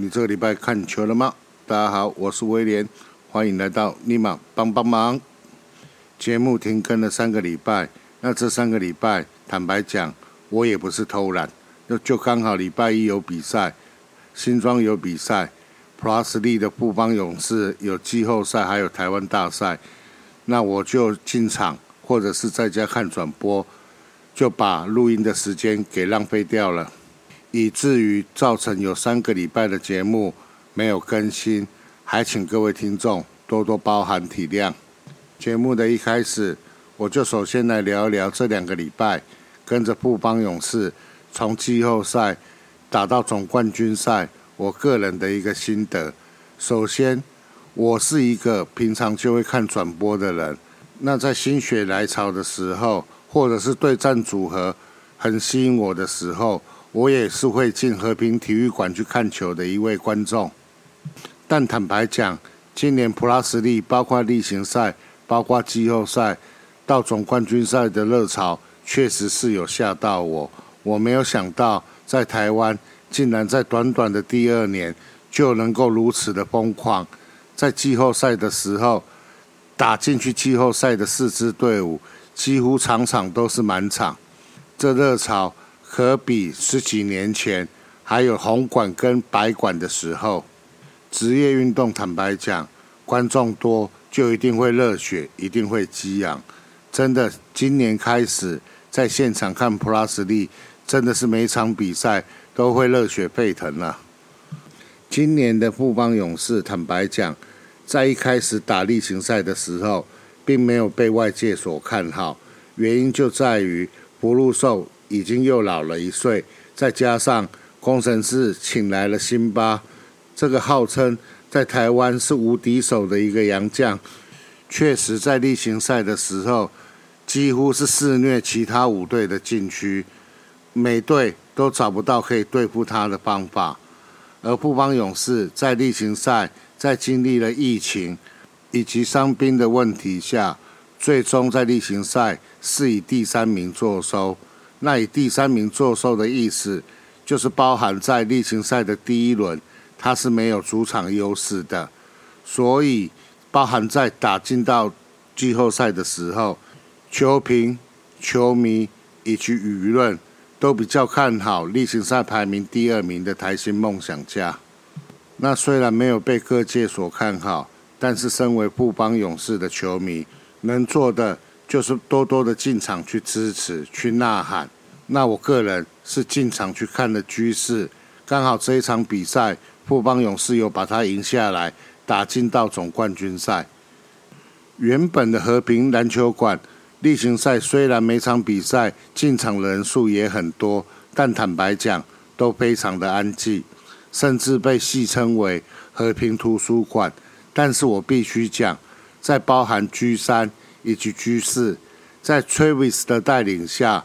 你这个礼拜看球了吗？大家好，我是威廉，欢迎来到尼玛帮帮忙。节目停更了三个礼拜，那这三个礼拜，坦白讲，我也不是偷懒，就就刚好礼拜一有比赛，新庄有比赛，Plus 力的富邦勇士有季后赛，还有台湾大赛，那我就进场，或者是在家看转播，就把录音的时间给浪费掉了。以至于造成有三个礼拜的节目没有更新，还请各位听众多多包涵体谅。节目的一开始，我就首先来聊一聊这两个礼拜跟着布邦勇士从季后赛打到总冠军赛，我个人的一个心得。首先，我是一个平常就会看转播的人，那在心血来潮的时候，或者是对战组合很吸引我的时候。我也是会进和平体育馆去看球的一位观众，但坦白讲，今年普拉斯利包括例行赛、包括季后赛到总冠军赛的热潮，确实是有吓到我。我没有想到，在台湾竟然在短短的第二年就能够如此的疯狂，在季后赛的时候打进去季后赛的四支队伍，几乎场场都是满场，这热潮。可比十几年前还有红馆跟白馆的时候，职业运动坦白讲，观众多就一定会热血，一定会激昂。真的，今年开始在现场看普拉斯利，真的是每场比赛都会热血沸腾了。今年的富邦勇士坦白讲，在一开始打例行赛的时候，并没有被外界所看好，原因就在于福禄寿。已经又老了一岁，再加上工程师请来了辛巴，这个号称在台湾是无敌手的一个洋将，确实在例行赛的时候几乎是肆虐其他五队的禁区，每队都找不到可以对付他的方法。而布邦勇士在例行赛在经历了疫情以及伤兵的问题下，最终在例行赛是以第三名作收。那以第三名作收的意思，就是包含在例行赛的第一轮，他是没有主场优势的，所以包含在打进到季后赛的时候，球评、球迷以及舆论都比较看好例行赛排名第二名的台新梦想家。那虽然没有被各界所看好，但是身为富邦勇士的球迷，能做的。就是多多的进场去支持、去呐喊。那我个人是进场去看的居士，刚好这一场比赛，富邦勇士有把他赢下来，打进到总冠军赛。原本的和平篮球馆例行赛虽然每场比赛进场人数也很多，但坦白讲都非常的安静，甚至被戏称为和平图书馆。但是我必须讲，在包含居三。以及居士，在 Travis 的带领下，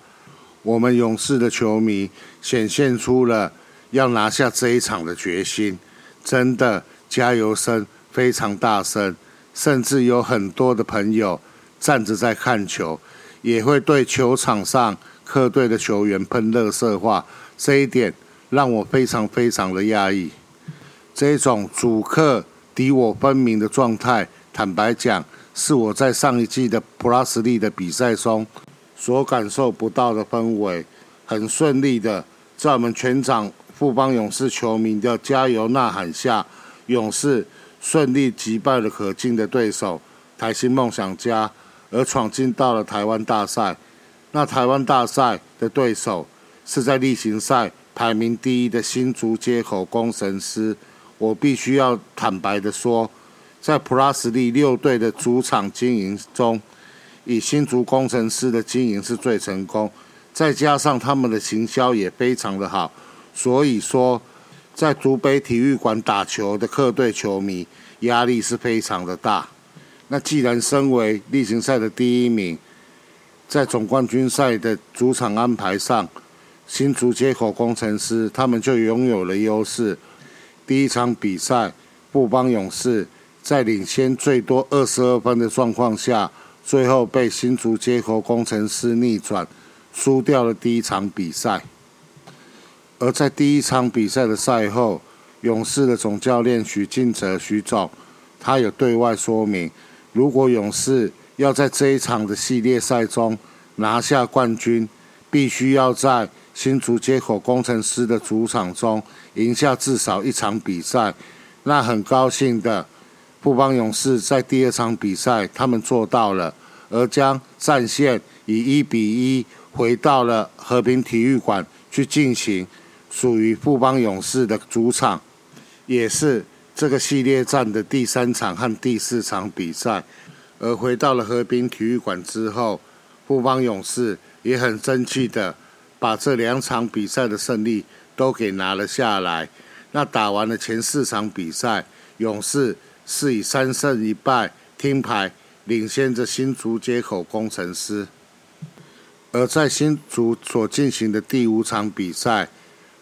我们勇士的球迷显现出了要拿下这一场的决心。真的，加油声非常大声，甚至有很多的朋友站着在看球，也会对球场上客队的球员喷热色话。这一点让我非常非常的压抑。这种主客敌我分明的状态，坦白讲。是我在上一季的普拉斯利的比赛中所感受不到的氛围，很顺利的，在我们全场富邦勇士球迷的加油呐喊下，勇士顺利击败了可敬的对手台新梦想家，而闯进到了台湾大赛。那台湾大赛的对手是在例行赛排名第一的新竹街口工程师。我必须要坦白的说。在普拉斯利六队的主场经营中，以新竹工程师的经营是最成功，再加上他们的行销也非常的好，所以说在竹北体育馆打球的客队球迷压力是非常的大。那既然身为例行赛的第一名，在总冠军赛的主场安排上，新竹接口工程师他们就拥有了优势。第一场比赛，布邦勇士。在领先最多二十二分的状况下，最后被新竹接口工程师逆转，输掉了第一场比赛。而在第一场比赛的赛后，勇士的总教练许晋哲许总，他有对外说明，如果勇士要在这一场的系列赛中拿下冠军，必须要在新竹接口工程师的主场中赢下至少一场比赛。那很高兴的，富邦勇士在第二场比赛他们做到了，而将战线以一比一回到了和平体育馆去进行属于富邦勇士的主场，也是这个系列战的第三场和第四场比赛。而回到了和平体育馆之后，富邦勇士也很争气的把这两场比赛的胜利都给拿了下来。那打完了前四场比赛，勇士是以三胜一败听牌领先着新竹接口工程师。而在新竹所进行的第五场比赛，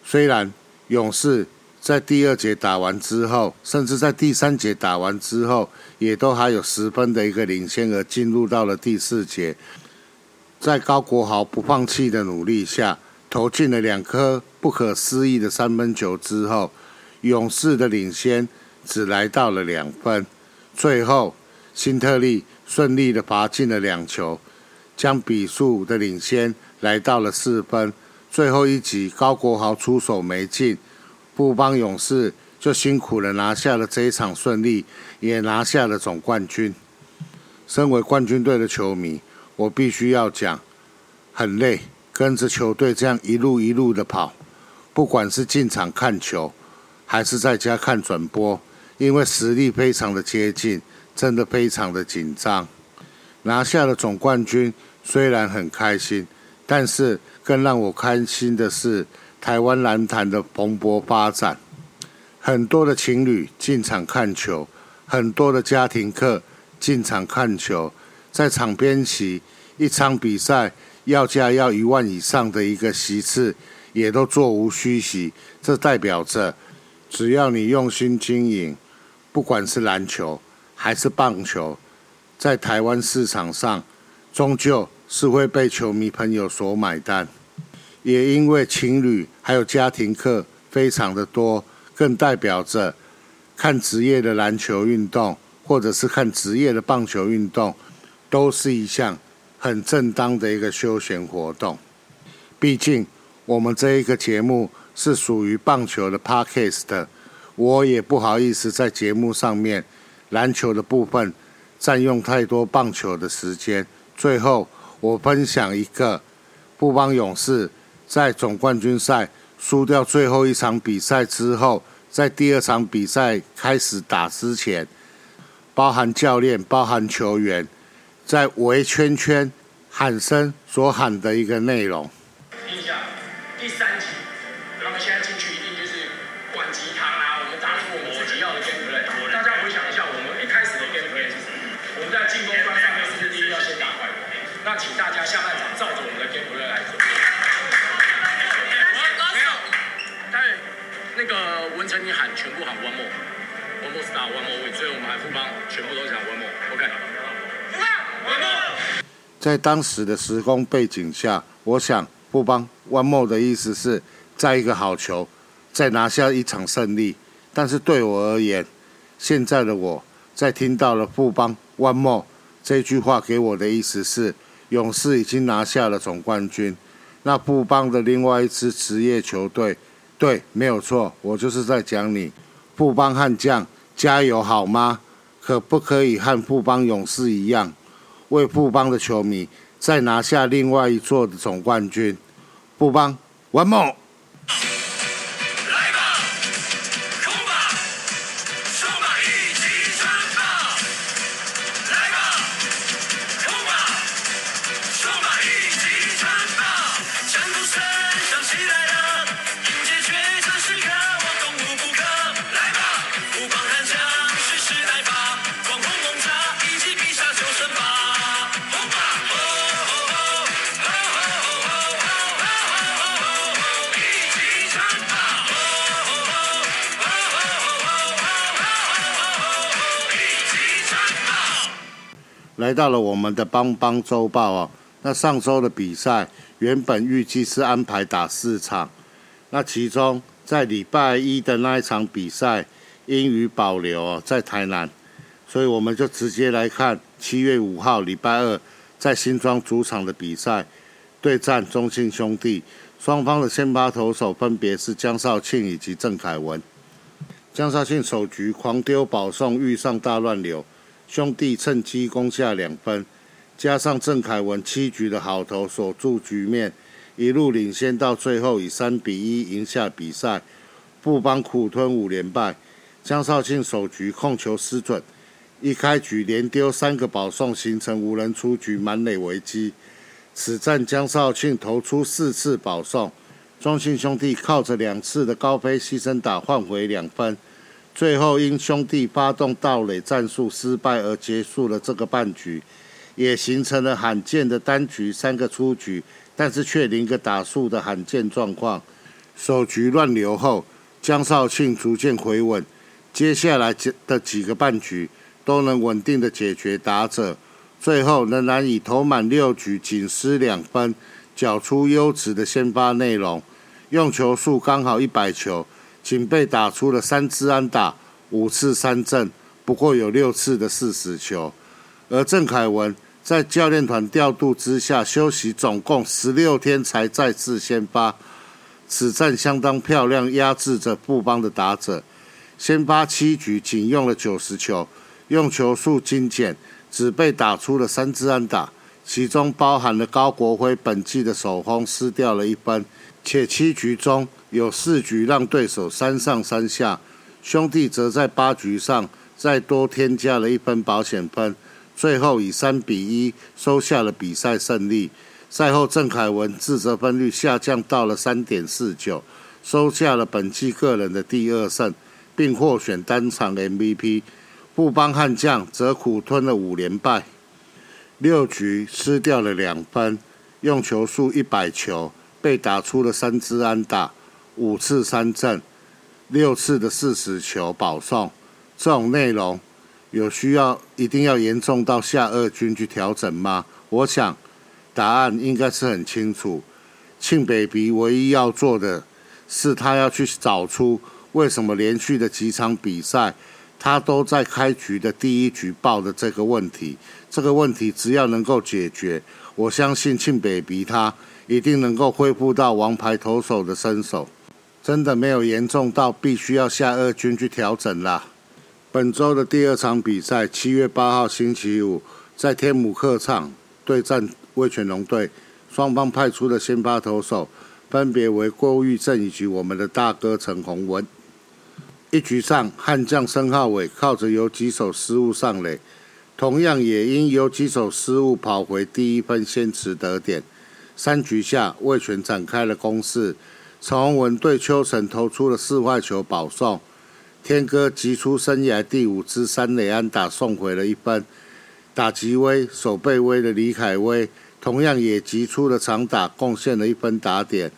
虽然勇士在第二节打完之后，甚至在第三节打完之后，也都还有十分的一个领先，而进入到了第四节，在高国豪不放弃的努力下，投进了两颗不可思议的三分球之后，勇士的领先只来到了两分。最后，辛特利顺利的罚进了两球，将比数的领先来到了四分。最后一集，高国豪出手没进。布邦勇士就辛苦了，拿下了这一场胜利，也拿下了总冠军。身为冠军队的球迷，我必须要讲，很累，跟着球队这样一路一路的跑，不管是进场看球，还是在家看转播，因为实力非常的接近，真的非常的紧张。拿下了总冠军，虽然很开心，但是更让我开心的是。台湾篮坛的蓬勃发展，很多的情侣进场看球，很多的家庭客进场看球，在场边席一场比赛要价要一万以上的一个席次，也都座无虚席。这代表着，只要你用心经营，不管是篮球还是棒球，在台湾市场上，终究是会被球迷朋友所买单。也因为情侣还有家庭课非常的多，更代表着看职业的篮球运动，或者是看职业的棒球运动，都是一项很正当的一个休闲活动。毕竟我们这一个节目是属于棒球的 podcast 的，我也不好意思在节目上面篮球的部分占用太多棒球的时间。最后，我分享一个不帮勇士。在总冠军赛输掉最后一场比赛之后，在第二场比赛开始打之前，包含教练、包含球员，在围圈圈喊声所喊的一个内容。全部都讲 one more，OK。副帮 one more。在当时的时空背景下，我想不帮 one more 的意思是在一个好球，再拿下一场胜利。但是对我而言，现在的我在听到了不帮 one more 这句话给我的意思是，勇士已经拿下了总冠军。那不帮的另外一支职业球队。对，没有错，我就是在讲你，富邦悍将，加油好吗？可不可以和富邦勇士一样，为富邦的球迷再拿下另外一座的总冠军？富邦，One more。来到了我们的邦邦周报哦。那上周的比赛原本预计是安排打四场，那其中在礼拜一的那一场比赛因于保留哦在台南，所以我们就直接来看七月五号礼拜二在新庄主场的比赛，对战中信兄弟。双方的先发投手分别是江少庆以及郑凯文。江少庆首局狂丢保送，遇上大乱流，兄弟趁机攻下两分，加上郑凯文七局的好投锁住局面。一路领先到最后，以三比一赢下比赛，不帮苦吞五连败。江少庆首局控球失准，一开局连丢三个保送，形成无人出局满垒危机。此战江少庆投出四次保送，中信兄弟靠着两次的高飞牺牲打换回两分，最后因兄弟发动盗垒战术失败而结束了这个半局，也形成了罕见的单局三个出局。但是却零个打数的罕见状况，首局乱流后，江少庆逐渐回稳，接下来的几个半局都能稳定的解决打者，最后仍然以投满六局仅失两分，缴出优质的先发内容，用球数刚好一百球，仅被打出了三支安打，五次三振，不过有六次的四死球，而郑凯文。在教练团调度之下，休息总共十六天才再次先发。此战相当漂亮，压制着布邦的打者。先发七局仅用了九十球，用球数精简，只被打出了三支安打，其中包含了高国辉本季的首轰失掉了一分，且七局中有四局让对手三上三下。兄弟则在八局上再多添加了一分保险分。最后以三比一收下了比赛胜利。赛后，郑凯文自责分率下降到了三点四九，收下了本季个人的第二胜，并获选单场 MVP。布邦悍将则苦吞了五连败，六局失掉了两分，用球数一百球，被打出了三支安打，五次三振，六次的四十球保送。这种内容。有需要一定要严重到下二军去调整吗？我想答案应该是很清楚。庆北鼻唯一要做的是，他要去找出为什么连续的几场比赛，他都在开局的第一局爆的这个问题。这个问题只要能够解决，我相信庆北鼻他一定能够恢复到王牌投手的身手。真的没有严重到必须要下二军去调整啦。本周的第二场比赛，七月八号星期五，在天母客场对战味全龙队。双方派出的先发投手分别为郭玉正以及我们的大哥陈宏文。一局上，悍将申浩伟靠着有几手失误上垒，同样也因有几手失误跑回第一分，先持得点。三局下，魏全展开了攻势，陈宏文对邱成投出了四坏球保送。天哥击出生涯第五支三垒安打，送回了一分。打击威、守备威的李凯威同样也击出了长打，贡献了一分打点。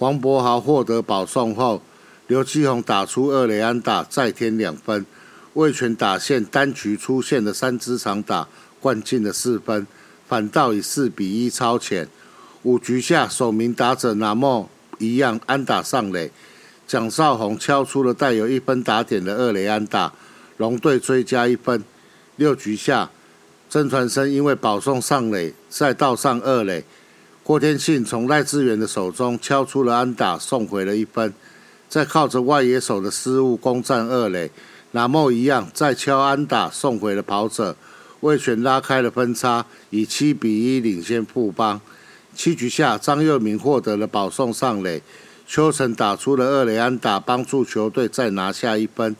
黄博豪获得保送后，刘继宏打出二垒安打，再添两分。魏全打线单局出现的三支长打，灌进了四分，反倒以四比一超前。五局下，首名打者拿莫一样安打上垒。蒋少红敲出了带有一分打点的二垒安打，龙队追加一分。六局下，曾传生因为保送上垒，再倒上二垒。郭天信从赖志远的手中敲出了安打，送回了一分。再靠着外野手的失误攻占二垒，拿莫一样再敲安打，送回了跑者，为全拉开了分差，以七比一领先富邦。七局下，张佑明获得了保送上垒。邱成打出了二垒安打，帮助球队再拿下一分，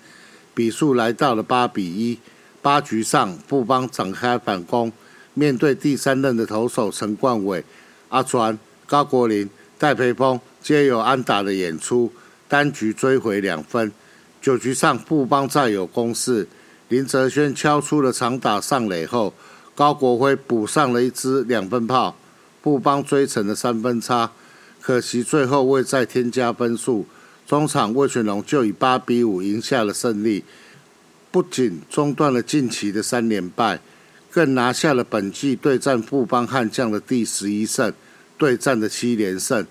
比数来到了八比一。八局上，布邦展开反攻，面对第三任的投手陈冠伟、阿传、高国林、戴培峰皆有安打的演出，单局追回两分。九局上，布邦再有攻势，林哲轩敲出了长打上垒后，高国辉补上了一支两分炮，布邦追成了三分差。可惜最后未再添加分数，中场魏全龙就以八比五赢下了胜利，不仅中断了近期的三连败，更拿下了本季对战富邦悍将的第十一胜，对战的七连胜。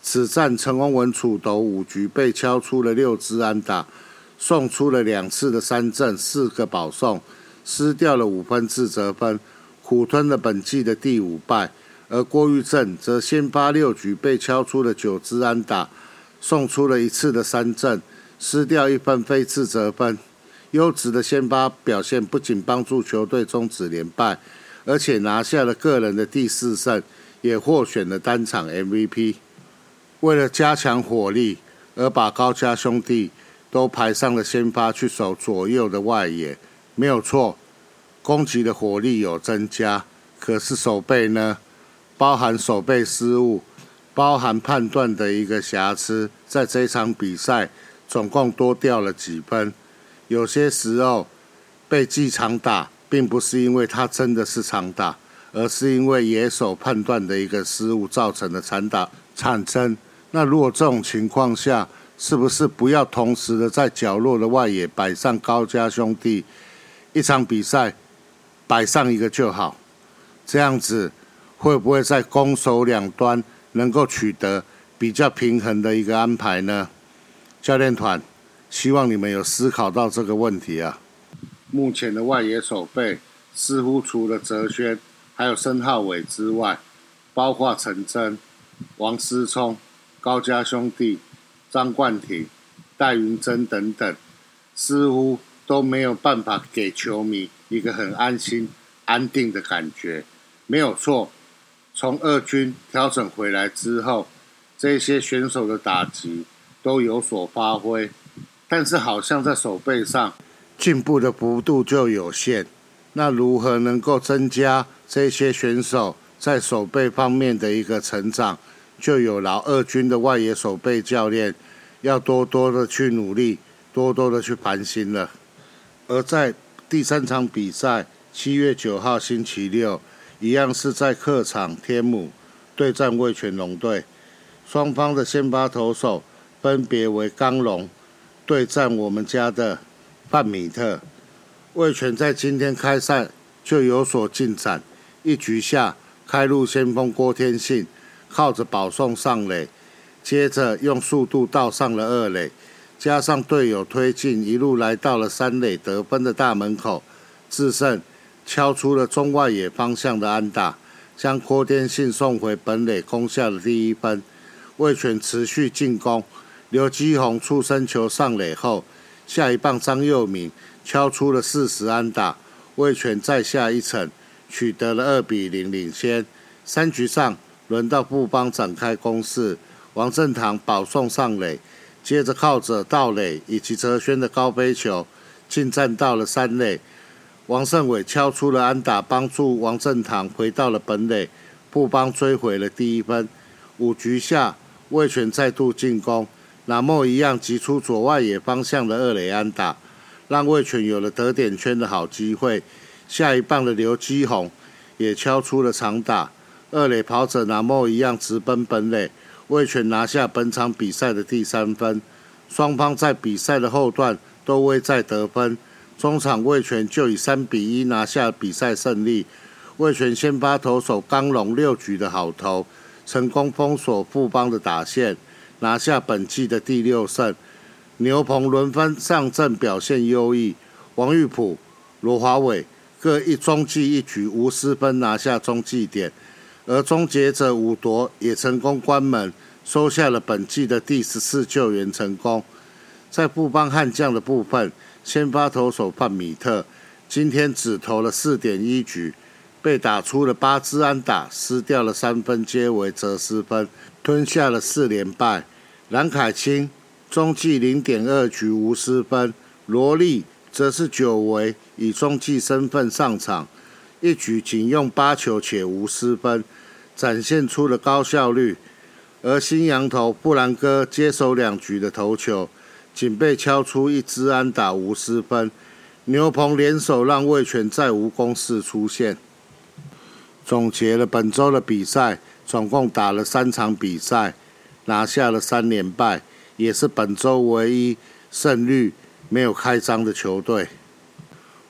此战陈宏文楚斗五局被敲出了六支安打，送出了两次的三振，四个保送，失掉了五分自责分，苦吞了本季的第五败。而郭玉正则先发六局被敲出了九支安打，送出了一次的三振，失掉一分非自责分。优质的先发表现不仅帮助球队终止连败，而且拿下了个人的第四胜，也获选了单场 MVP。为了加强火力，而把高家兄弟都排上了先发去守左右的外野，没有错，攻击的火力有增加。可是守备呢，包含守备失误，包含判断的一个瑕疵，在这场比赛总共多掉了几分。有些时候被记长打，并不是因为他真的是长打，而是因为野手判断的一个失误造成的长打产生。那如果这种情况下，是不是不要同时的在角落的外野摆上高家兄弟？一场比赛摆上一个就好，这样子会不会在攻守两端能够取得比较平衡的一个安排呢？教练团希望你们有思考到这个问题啊。目前的外野守备似乎除了泽轩还有申浩伟之外，包括陈真、王思聪。高家兄弟、张冠廷、戴云珍等等，似乎都没有办法给球迷一个很安心、安定的感觉。没有错，从二军调整回来之后，这些选手的打击都有所发挥，但是好像在手背上进步的幅度就有限。那如何能够增加这些选手在手背方面的一个成长？就有劳二军的外野守备教练要多多的去努力，多多的去盘心了。而在第三场比赛，七月九号星期六，一样是在客场天母对战味全龙队，双方的先发投手分别为刚龙对战我们家的范米特。味全在今天开赛就有所进展，一局下开路先锋郭天信。靠着保送上垒，接着用速度倒上了二垒，加上队友推进，一路来到了三垒得分的大门口，智胜敲出了中外野方向的安打，将郭天信送回本垒，攻下了第一分。魏权持续进攻，刘基宏出生球上垒后，下一棒张佑敏敲出了四十安打，魏权再下一城，取得了二比零领先。三局上。轮到布邦展开攻势，王振堂保送上垒，接着靠着道垒以及泽轩的高飞球进站到了三垒，王胜伟敲出了安打，帮助王振堂回到了本垒，布邦追回了第一分。五局下，魏权再度进攻，那莫一样击出左外野方向的二垒安打，让魏权有了得点圈的好机会。下一棒的刘基宏也敲出了长打。二垒跑者拿莫一样直奔本垒，魏权拿下本场比赛的第三分。双方在比赛的后段都未再得分，中场魏权就以三比一拿下比赛胜利。魏权先发投手刚龙六局的好投，成功封锁富邦的打线，拿下本季的第六胜。牛棚轮番上阵表现优异，王玉普、罗华伟各一中继一局无失分拿下中继点。而终结者五夺也成功关门，收下了本季的第十次救援成功。在布邦悍将的部分，先发投手范米特今天只投了四点一局，被打出了八支安打，失掉了三分，皆为折失分，吞下了四连败。蓝凯清中继零点二局无失分，罗莉则是久违以中继身份上场。一局仅用八球且无失分，展现出了高效率。而新羊头布兰哥接手两局的投球，仅被敲出一支安打无失分。牛棚联手让魏权再无攻势出现。总结了本周的比赛，总共打了三场比赛，拿下了三连败，也是本周唯一胜率没有开张的球队。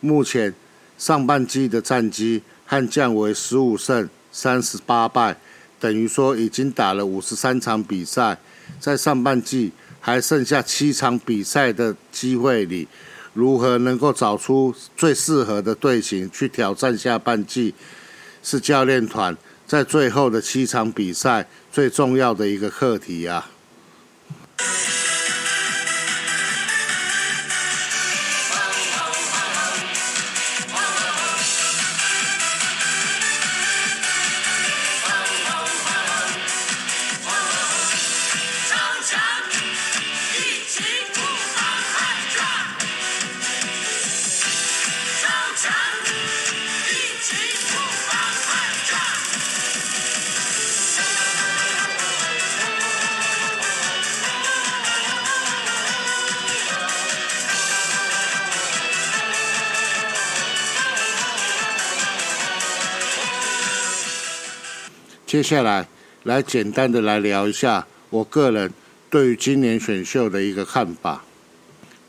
目前。上半季的战绩悍将为十五胜三十八败，等于说已经打了五十三场比赛，在上半季还剩下七场比赛的机会里，如何能够找出最适合的队形去挑战下半季，是教练团在最后的七场比赛最重要的一个课题啊。接下来，来简单的来聊一下我个人对于今年选秀的一个看法。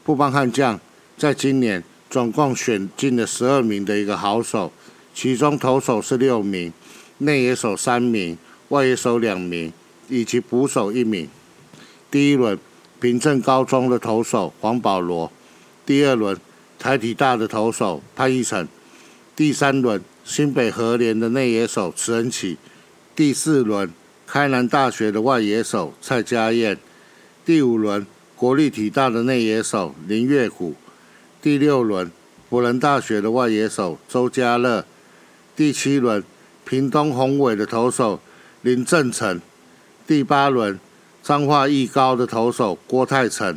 布邦悍将在今年总共选进了十二名的一个好手，其中投手是六名，内野手三名，外野手两名，以及捕手一名。第一轮，平镇高中的投手黄保罗；第二轮，台体大的投手潘奕成；第三轮，新北和联的内野手池恩启。第四轮，开南大学的外野手蔡家燕；第五轮，国立体大的内野手林月虎；第六轮，辅仁大学的外野手周家乐；第七轮，屏东宏伟的投手林正成；第八轮，彰化艺高的投手郭泰成；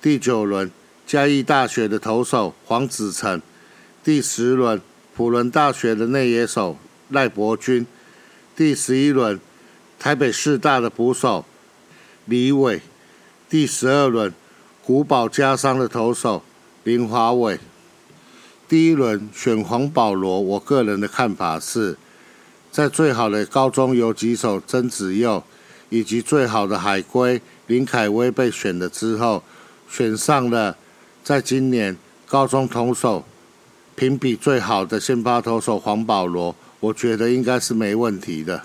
第九轮，嘉义大学的投手黄子成；第十轮，辅仁大学的内野手赖伯君。第十一轮，台北市大的捕手李伟；第十二轮，古堡加商的投手林华伟。第一轮选黄保罗，我个人的看法是，在最好的高中游击手曾子佑，以及最好的海归林凯威被选了之后，选上了在今年高中投手评比最好的先发投手黄保罗。我觉得应该是没问题的，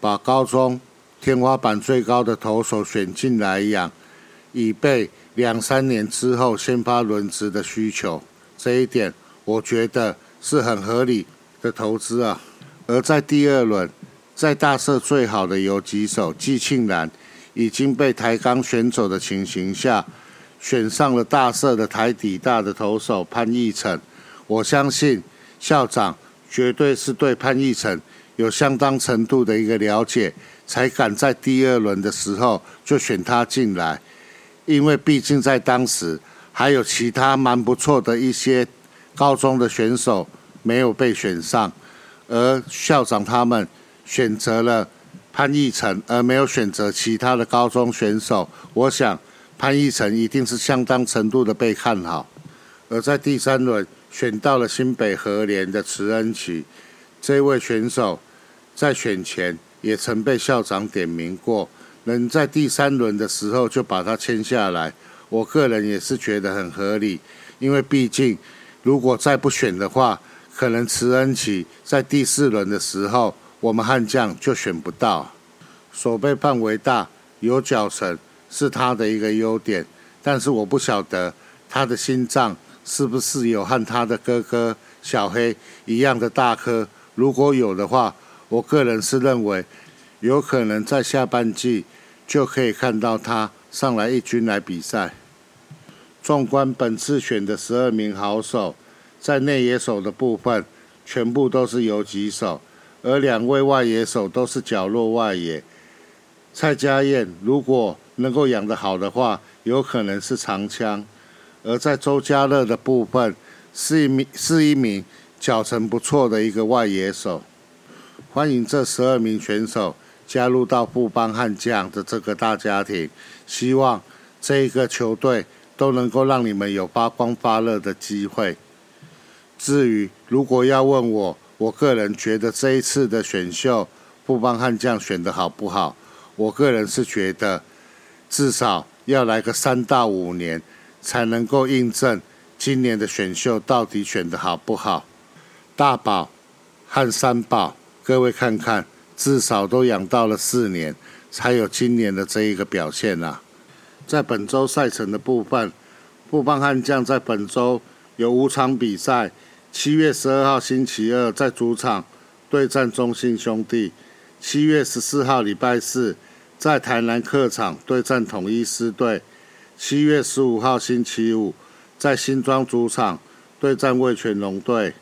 把高中天花板最高的投手选进来养，以备两三年之后先发轮值的需求。这一点我觉得是很合理的投资啊。而在第二轮，在大社最好的游击手季庆然已经被台钢选走的情形下，选上了大社的台底大的投手潘奕成。我相信校长。绝对是对潘奕成有相当程度的一个了解，才敢在第二轮的时候就选他进来。因为毕竟在当时还有其他蛮不错的一些高中的选手没有被选上，而校长他们选择了潘奕成，而没有选择其他的高中选手。我想潘奕成一定是相当程度的被看好，而在第三轮。选到了新北和联的池恩奇，这位选手在选前也曾被校长点名过，能在第三轮的时候就把他签下来，我个人也是觉得很合理，因为毕竟如果再不选的话，可能池恩奇在第四轮的时候，我们悍将就选不到。手背范围大，有脚程是他的一个优点，但是我不晓得他的心脏。是不是有和他的哥哥小黑一样的大颗？如果有的话，我个人是认为有可能在下半季就可以看到他上来一军来比赛。纵观本次选的十二名好手，在内野手的部分全部都是游击手，而两位外野手都是角落外野。蔡家燕如果能够养得好的话，有可能是长枪。而在周家乐的部分，是一名是一名脚程不错的一个外野手。欢迎这十二名选手加入到富邦悍将的这个大家庭，希望这一个球队都能够让你们有发光发热的机会。至于如果要问我，我个人觉得这一次的选秀富邦悍将选的好不好？我个人是觉得至少要来个三到五年。才能够印证今年的选秀到底选的好不好。大宝和三宝，各位看看至少都养到了四年，才有今年的这一个表现啊。在本周赛程的部分，布邦悍将在本周有五场比赛。七月十二号星期二在主场对战中信兄弟；七月十四号礼拜四在台南客场对战统一狮队；七月十五号星期五在新庄主场对战味全龙队。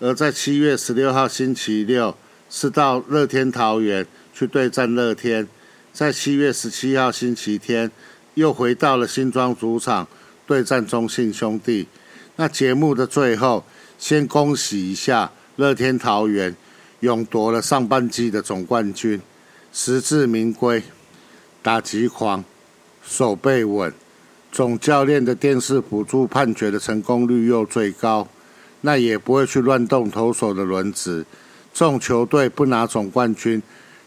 而在七月十六号星期六是到乐天桃园去对战乐天，在七月十七号星期天又回到了新庄主场对战中信兄弟。那节目的最后，先恭喜一下乐天桃园勇夺了上半季的总冠军，实至名归，打击狂，手背稳，总教练的电视辅助判决的成功率又最高。那也不会去乱动投手的轮子。这种球队不拿总冠军，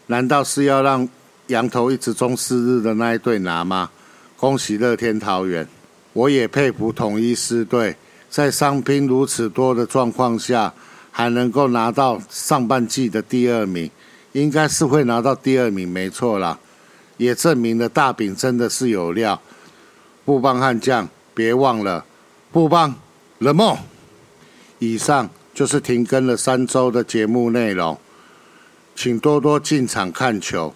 难道是要让羊头一直中四日的那一队拿吗？恭喜乐天桃园！我也佩服统一狮队，在伤兵如此多的状况下，还能够拿到上半季的第二名，应该是会拿到第二名，没错啦。也证明了大饼真的是有料。布邦悍将，别忘了布邦冷梦。以上就是停更了三周的节目内容，请多多进场看球。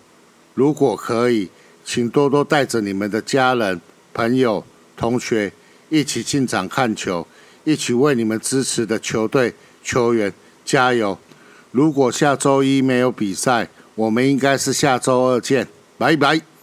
如果可以，请多多带着你们的家人、朋友、同学一起进场看球，一起为你们支持的球队、球员加油。如果下周一没有比赛，我们应该是下周二见，拜拜。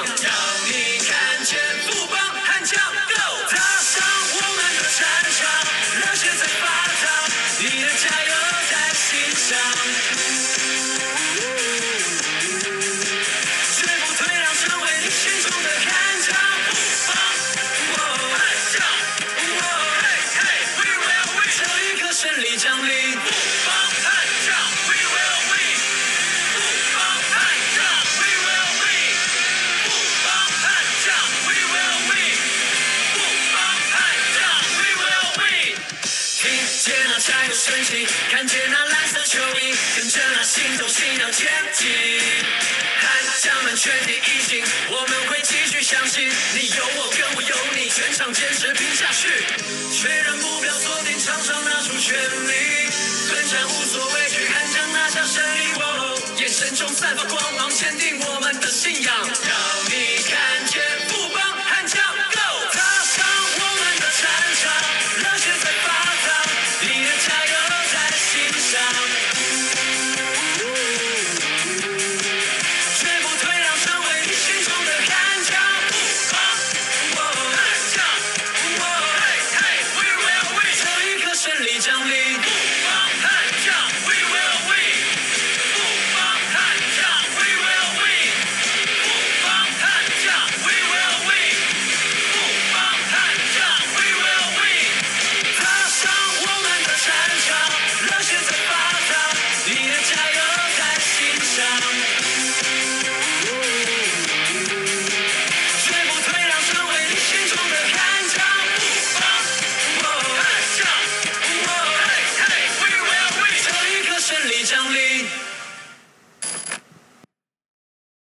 的